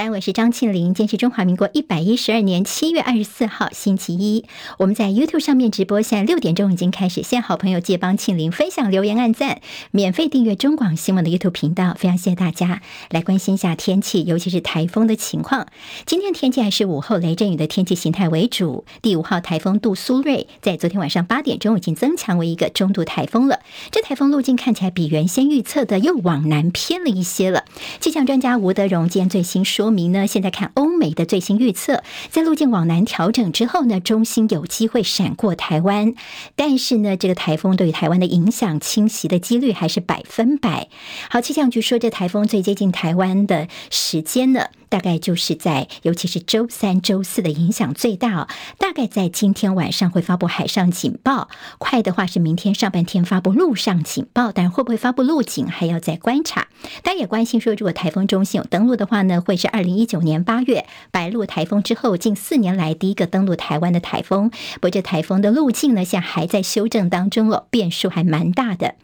早安，我是张庆林。今天是中华民国一百一十二年七月二十四号，星期一。我们在 YouTube 上面直播，现在六点钟已经开始。现好朋友借帮庆林分享、留言、按赞，免费订阅中广新闻的 YouTube 频道。非常谢谢大家来关心一下天气，尤其是台风的情况。今天天气还是午后雷阵雨的天气形态为主。第五号台风杜苏芮在昨天晚上八点钟已经增强为一个中度台风了。这台风路径看起来比原先预测的又往南偏了一些了。气象专家吴德荣今天最新。说明那，现在看欧美的最新预测，在路径往南调整之后呢，中心有机会闪过台湾，但是呢，这个台风对于台湾的影响侵袭的几率还是百分百。好，气象局说，这台风最接近台湾的时间呢，大概就是在，尤其是周三、周四的影响最大，大概在今天晚上会发布海上警报，快的话是明天上半天发布陆上警报，但会不会发布陆警还要再观察。大家也关心说，如果台风中心有登陆的话呢，会是二零一九年八月白鹿台风之后近四年来第一个登陆台湾的台风。不过这台风的路径呢，现在还在修正当中哦，变数还蛮大的。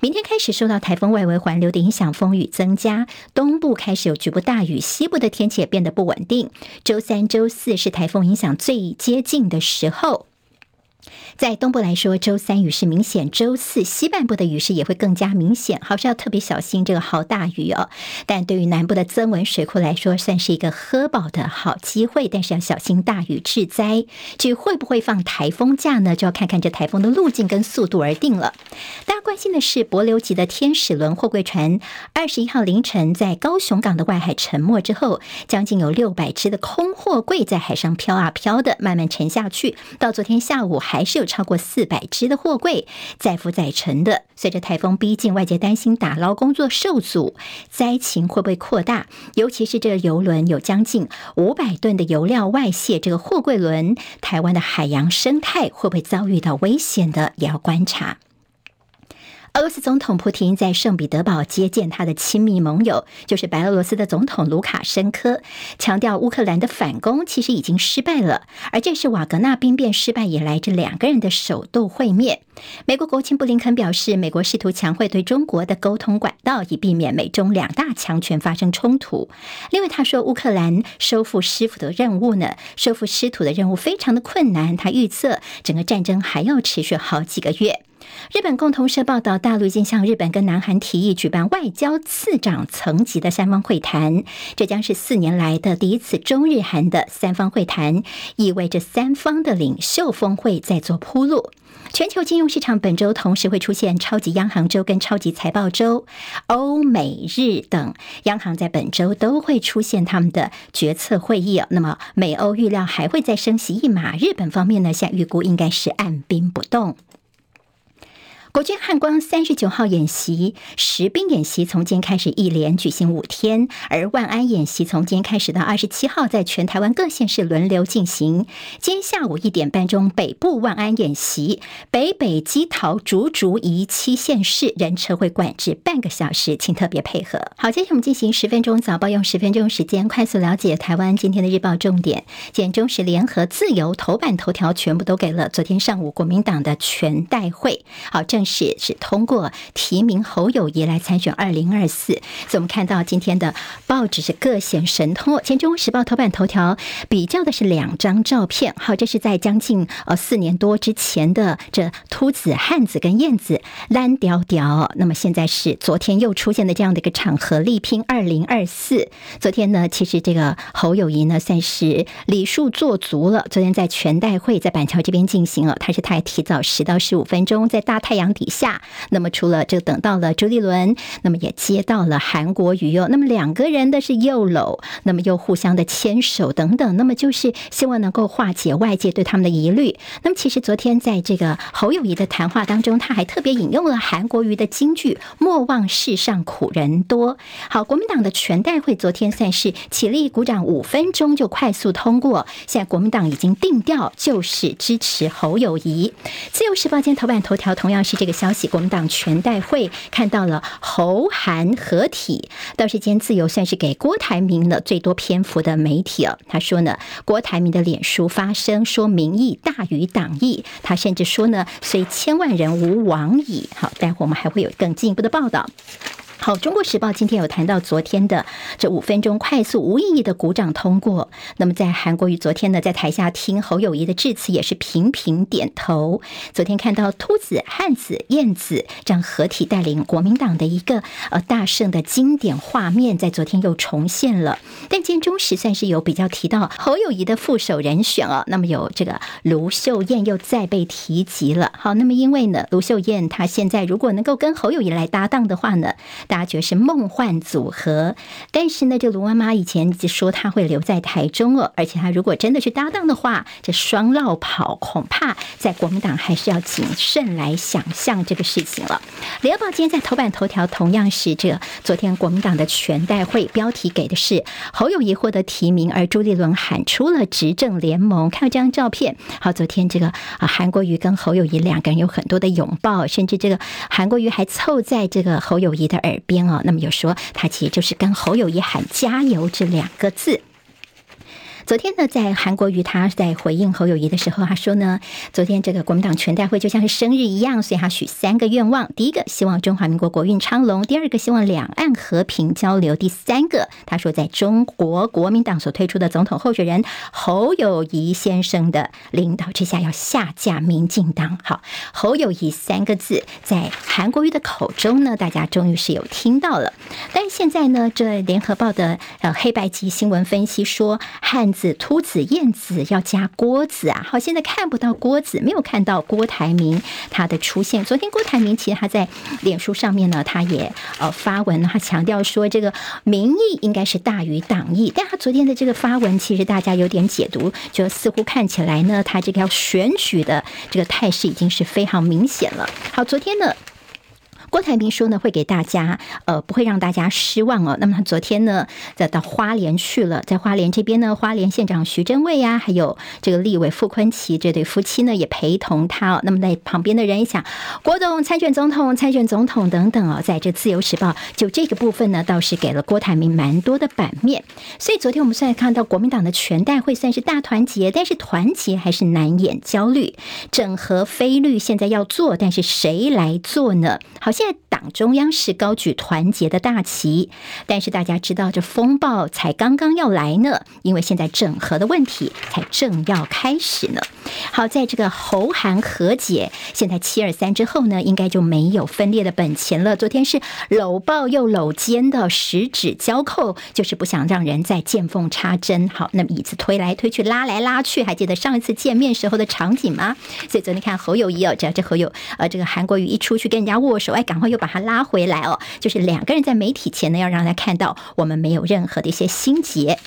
明天开始受到台风外围环流的影响，风雨增加，东部开始有局部大雨，西部的。天气也变得不稳定。周三、周四是台风影响最接近的时候。在东部来说，周三雨势明显，周四西半部的雨势也会更加明显，还是要特别小心这个豪大雨哦。但对于南部的曾文水库来说，算是一个喝饱的好机会，但是要小心大雨致灾。至于会不会放台风假呢？就要看看这台风的路径跟速度而定了。大家关心的是，帛琉级的天使轮货柜船，二十一号凌晨在高雄港的外海沉没之后，将近有六百只的空货柜在海上飘啊飘的，慢慢沉下去。到昨天下午还。还是有超过四百只的货柜载浮载沉的。随着台风逼近，外界担心打捞工作受阻，灾情会不会扩大？尤其是这个油轮有将近五百吨的油料外泄，这个货柜轮，台湾的海洋生态会不会遭遇到危险的，也要观察。俄罗斯总统普廷在圣彼得堡接见他的亲密盟友，就是白俄罗斯的总统卢卡申科，强调乌克兰的反攻其实已经失败了，而这是瓦格纳兵变失败以来这两个人的首度会面。美国国务卿布林肯表示，美国试图强化对中国的沟通管道，以避免美中两大强权发生冲突。另外，他说乌克兰收复失土的任务呢，收复失土的任务非常的困难，他预测整个战争还要持续好几个月。日本共同社报道，大陆已经向日本跟南韩提议举办外交次长层级的三方会谈，这将是四年来的第一次中日韩的三方会谈，意味着三方的领袖峰会在做铺路。全球金融市场本周同时会出现超级央行周跟超级财报周，欧美日等央行在本周都会出现他们的决策会议。那么美欧预料还会再升息一码，日本方面呢，现在预估应该是按兵不动。国军汉光三十九号演习实兵演习从今天开始一连举行五天，而万安演习从今天开始到二十七号，在全台湾各县市轮流进行。今天下午一点半钟，北部万安演习，北北基桃竹竹宜七县市人车会管制半个小时，请特别配合。好，接下来我们进行十分钟早报，用十分钟时间快速了解台湾今天的日报重点。简中时联合自由头版头条全部都给了昨天上午国民党的全代会。好，正是是通过提名侯友谊来参选二零二四，所以我们看到今天的报纸是各显神通。前《中时报》头版头条比较的是两张照片，好，这是在将近呃四年多之前的这秃子、汉子跟燕子烂屌屌，那么现在是昨天又出现的这样的一个场合，力拼二零二四。昨天呢，其实这个侯友谊呢算是礼数做足了。昨天在全代会在板桥这边进行了，他是他还提早十到十五分钟在大太阳。底下，那么除了这等到了朱立伦，那么也接到了韩国瑜哟，那么两个人的是又搂，那么又互相的牵手等等，那么就是希望能够化解外界对他们的疑虑。那么其实昨天在这个侯友谊的谈话当中，他还特别引用了韩国瑜的金句：“莫忘世上苦人多。”好，国民党的全代会昨天算是起立鼓掌五分钟就快速通过，现在国民党已经定调就是支持侯友谊。自由时报今天头版头条同样是。这个消息，国民党全代会看到了侯韩合体，倒是间自由算是给郭台铭了最多篇幅的媒体了。他说呢，郭台铭的脸书发声说民意大于党意，他甚至说呢，虽千万人无往矣。好，待会我们还会有更进一步的报道。好，《中国时报》今天有谈到昨天的这五分钟快速无意义的鼓掌通过。那么，在韩国瑜昨天呢，在台下听侯友谊的致辞，也是频频点头。昨天看到秃子、汉子、燕子这样合体带领国民党的一个呃大胜的经典画面，在昨天又重现了。但今天中时算是有比较提到侯友谊的副手人选哦，那么有这个卢秀燕又再被提及了。好，那么因为呢，卢秀燕她现在如果能够跟侯友谊来搭档的话呢，大家觉得是梦幻组合，但是呢，这卢妈妈以前就说她会留在台中哦，而且她如果真的去搭档的话，这双绕跑恐怕在国民党还是要谨慎来想象这个事情了。联合报今天在头版头条同样是这昨天国民党的全代会标题给的是侯友谊获得提名，而朱立伦喊出了执政联盟。看到这张照片，好，昨天这个啊韩国瑜跟侯友谊两个人有很多的拥抱，甚至这个韩国瑜还凑在这个侯友谊的耳边啊，那么有说他其实就是跟侯友谊喊加油这两个字。昨天呢，在韩国瑜他在回应侯友谊的时候，他说呢，昨天这个国民党全代会就像是生日一样，所以他许三个愿望：第一个希望中华民国国运昌隆；第二个希望两岸和平交流；第三个，他说在中国国民党所推出的总统候选人侯友谊先生的领导之下，要下架民进党。好，侯友谊三个字在韩国瑜的口中呢，大家终于是有听到了。但是现在呢，这联合报的呃黑白级新闻分析说汉。子秃子燕子要加郭子啊！好，现在看不到郭子，没有看到郭台铭他的出现。昨天郭台铭其实他在脸书上面呢，他也呃发文，他强调说这个民意应该是大于党意。但他昨天的这个发文，其实大家有点解读，就似乎看起来呢，他这个要选举的这个态势已经是非常明显了。好，昨天呢。郭台铭说呢，会给大家，呃，不会让大家失望哦。那么他昨天呢，再到花莲去了，在花莲这边呢，花莲县长徐榛蔚呀，还有这个立委傅崐萁这对夫妻呢，也陪同他哦。那么在旁边的人一想，郭董参选总统，参选总统等等哦，在这自由时报就这个部分呢，倒是给了郭台铭蛮多的版面。所以昨天我们虽然看到国民党的全代会算是大团结，但是团结还是难掩焦虑，整合非绿现在要做，但是谁来做呢？好。现在党中央是高举团结的大旗，但是大家知道这风暴才刚刚要来呢，因为现在整合的问题才正要开始呢。好，在这个侯韩和解，现在七二三之后呢，应该就没有分裂的本钱了。昨天是搂抱又搂肩的十指交扣，就是不想让人再见缝插针。好，那么椅子推来推去，拉来拉去，还记得上一次见面时候的场景吗？所以昨天看侯友谊哦，只要这侯友呃这个韩国瑜一出去跟人家握手，哎。赶快又把他拉回来哦，就是两个人在媒体前呢，要让他看到我们没有任何的一些心结。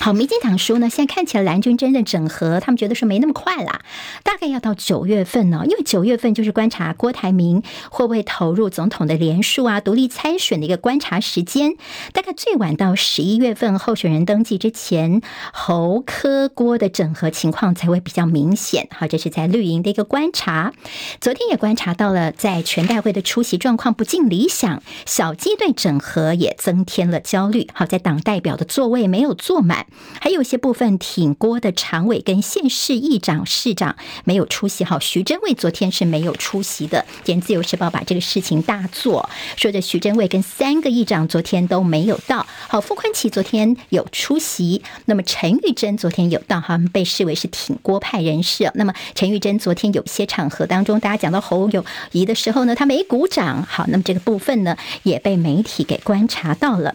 好，民进党说呢，现在看起来蓝军真的整合，他们觉得说没那么快啦，大概要到九月份呢，因为九月份就是观察郭台铭会不会投入总统的连署啊、独立参选的一个观察时间，大概最晚到十一月份候选人登记之前，侯柯郭的整合情况才会比较明显。好，这是在绿营的一个观察。昨天也观察到了，在全代会的出席状况不尽理想，小鸡队整合也增添了焦虑。好，在党代表的座位没有坐满。还有一些部分挺郭的常委跟县市议长、市长没有出席。好，徐榛蔚昨天是没有出席的。今天自由时报把这个事情大做，说着徐榛蔚跟三个议长昨天都没有到。好，傅崐萁昨天有出席，那么陈玉珍昨天有到，他们被视为是挺郭派人士。那么陈玉珍昨天有些场合当中，大家讲到侯友宜的时候呢，他没鼓掌。好，那么这个部分呢，也被媒体给观察到了。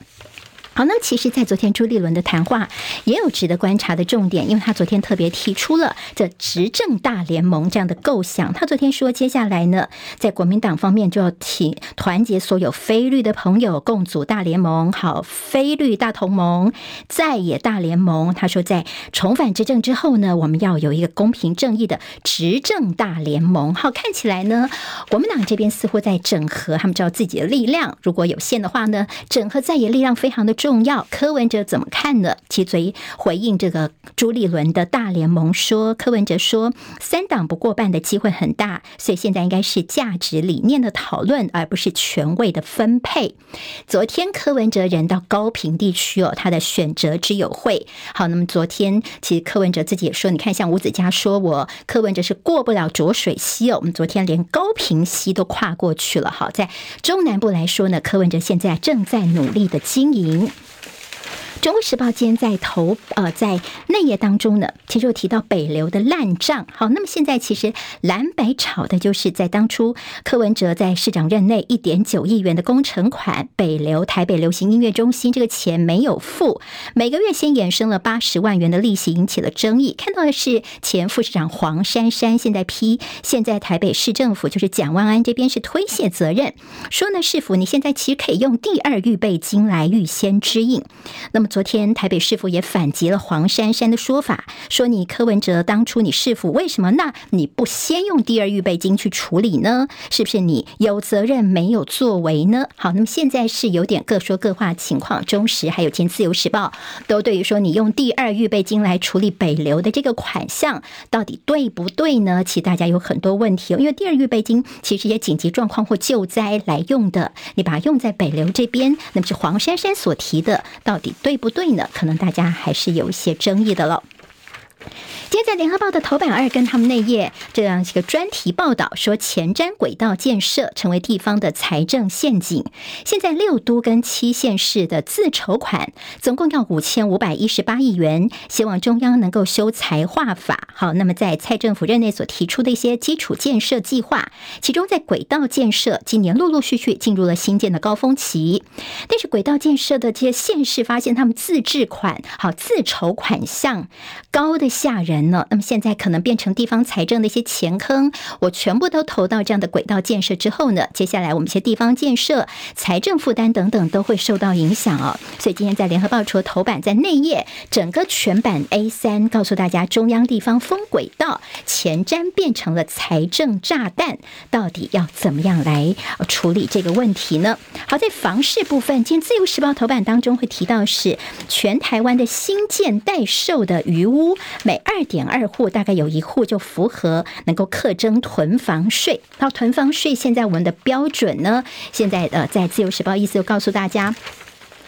好，那其实，在昨天朱立伦的谈话也有值得观察的重点，因为他昨天特别提出了这执政大联盟这样的构想。他昨天说，接下来呢，在国民党方面就要提团结所有非绿的朋友，共组大联盟，好，非绿大同盟，在野大联盟。他说，在重返执政之后呢，我们要有一个公平正义的执政大联盟。好，看起来呢，国民党这边似乎在整合，他们知道自己的力量如果有限的话呢，整合在野力量非常的重。重要。柯文哲怎么看呢？其嘴回应这个朱立伦的大联盟说，柯文哲说三党不过半的机会很大，所以现在应该是价值理念的讨论，而不是权位的分配。昨天柯文哲人到高屏地区哦，他的选择之友会。好，那么昨天其实柯文哲自己也说，你看像吴子嘉说我柯文哲是过不了浊水溪哦，我们昨天连高屏溪都跨过去了。好，在中南部来说呢，柯文哲现在正在努力的经营。中国时报今天在头呃在内页当中呢，其实有提到北流的烂账。好，那么现在其实蓝白吵的就是在当初柯文哲在市长任内一点九亿元的工程款北流台北流行音乐中心这个钱没有付，每个月先衍生了八十万元的利息，引起了争议。看到的是前副市长黄珊珊现在批，现在台北市政府就是蒋万安这边是推卸责任，说呢市府你现在其实可以用第二预备金来预先支应，那么。昨天台北市府也反击了黄珊珊的说法，说你柯文哲当初你市府为什么那你不先用第二预备金去处理呢？是不是你有责任没有作为呢？好，那么现在是有点各说各话情况。中时还有前自由时报都对于说你用第二预备金来处理北流的这个款项到底对不对呢？其实大家有很多问题，因为第二预备金其实也紧急状况或救灾来用的，你把它用在北流这边，那么是黄珊珊所提的，到底对不对呢？可能大家还是有一些争议的了。今天在联合报的头版二跟他们内页这样一个专题报道说，前瞻轨道建设成为地方的财政陷阱。现在六都跟七县市的自筹款总共要五千五百一十八亿元，希望中央能够修财划法。好，那么在蔡政府任内所提出的一些基础建设计划，其中在轨道建设今年陆陆续续进入了新建的高峰期，但是轨道建设的这些县市发现他们自治款好自筹款项高的吓人。那么现在可能变成地方财政的一些钱坑，我全部都投到这样的轨道建设之后呢，接下来我们一些地方建设、财政负担等等都会受到影响哦。所以今天在联合报除了头版，在内页整个全版 A 三告诉大家，中央地方封轨道，前瞻变成了财政炸弹，到底要怎么样来处理这个问题呢？好，在房市部分，今天自由时报头版当中会提到是全台湾的新建待售的余屋，每二。点二户大概有一户就符合能够课征囤房税。那囤房税现在我们的标准呢？现在呃，在自由时报意思就告诉大家。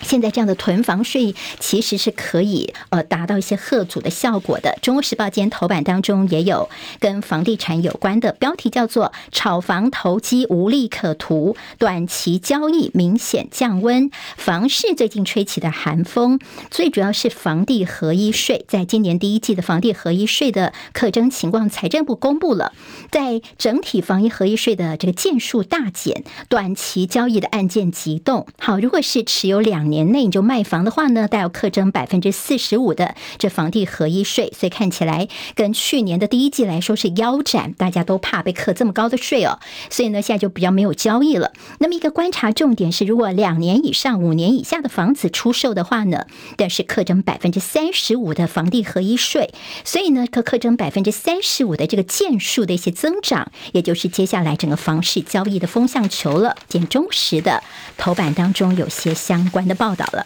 现在这样的囤房税其实是可以呃达到一些贺阻的效果的。中国时报今天头版当中也有跟房地产有关的标题，叫做“炒房投机无利可图，短期交易明显降温”。房市最近吹起的寒风，最主要是房地合一税。在今年第一季的房地合一税的课征情况，财政部公布了，在整体房地合一税的这个件数大减，短期交易的案件急动。好，如果是持有两。年内你就卖房的话呢，带要课征百分之四十五的这房地合一税，所以看起来跟去年的第一季来说是腰斩，大家都怕被课这么高的税哦，所以呢现在就比较没有交易了。那么一个观察重点是，如果两年以上、五年以下的房子出售的话呢，但是课征百分之三十五的房地合一税，所以呢可课征百分之三十五的这个件数的一些增长，也就是接下来整个房市交易的风向球了。见中时的头版当中有些相关的。报道了。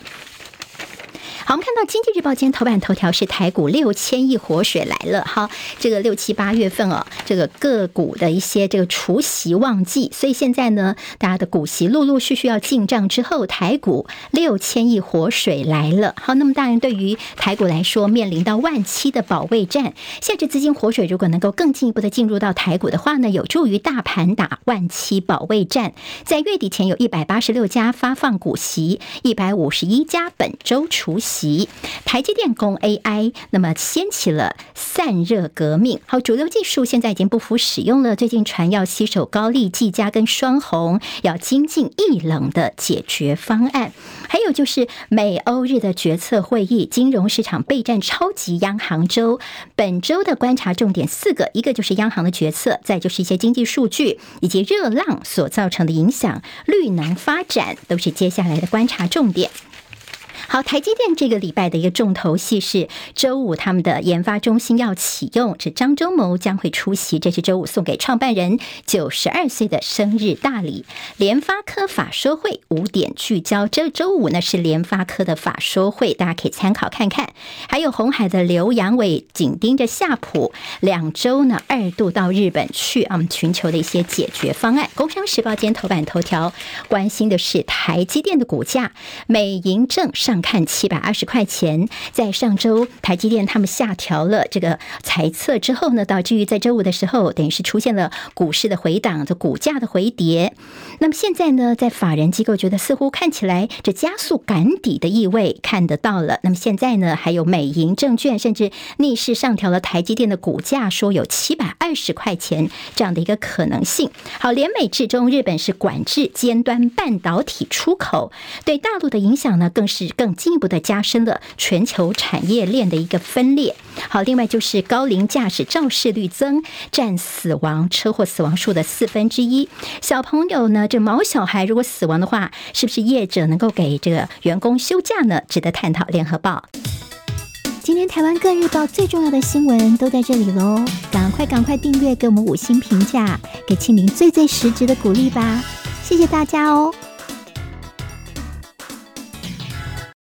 好，我们看到《经济日报》今天头版头条是台股六千亿活水来了。好，这个六七八月份哦，这个个股的一些这个除息旺季，所以现在呢，大家的股息陆陆续续要进账之后，台股六千亿活水来了。好，那么当然对于台股来说，面临到万七的保卫战，现在资金活水如果能够更进一步的进入到台股的话呢，有助于大盘打万七保卫战。在月底前有一百八十六家发放股息，一百五十一家本周除息。及台积电攻 AI，那么掀起了散热革命。好，主流技术现在已经不敷使用了。最近传要携手高力、技嘉跟双红，要精进液冷的解决方案。还有就是美欧日的决策会议，金融市场备战超级央行周。本周的观察重点四个，一个就是央行的决策，再就是一些经济数据以及热浪所造成的影响，绿能发展都是接下来的观察重点。好，台积电这个礼拜的一个重头戏是周五他们的研发中心要启用，这张忠谋将会出席，这是周五送给创办人九十二岁的生日大礼。联发科法说会五点聚焦，这周五呢是联发科的法说会，大家可以参考看看。还有红海的刘扬伟紧盯着夏普，两周呢二度到日本去啊，寻求的一些解决方案。工商时报今天头版头条关心的是台积电的股价，美银正上看七百二十块钱。在上周台积电他们下调了这个财测之后呢，导致于在周五的时候，等于是出现了股市的回档，这股价的回跌。那么现在呢，在法人机构觉得似乎看起来这加速赶底的意味看得到了。那么现在呢，还有美银证券甚至逆势上调了台积电的股价，说有七百二十块钱这样的一个可能性。好，联美至中，日本是管制尖端半导体出口，对大陆的影响呢，更是更进一步的加深了全球产业链的一个分裂。好，另外就是高龄驾驶肇事率增，占死亡车祸死亡数的四分之一。小朋友呢，这毛小孩如果死亡的话，是不是业者能够给这个员工休假呢？值得探讨。联合报。今天台湾各日报最重要的新闻都在这里喽，赶快赶快订阅，给我们五星评价，给庆玲最最实质的鼓励吧，谢谢大家哦。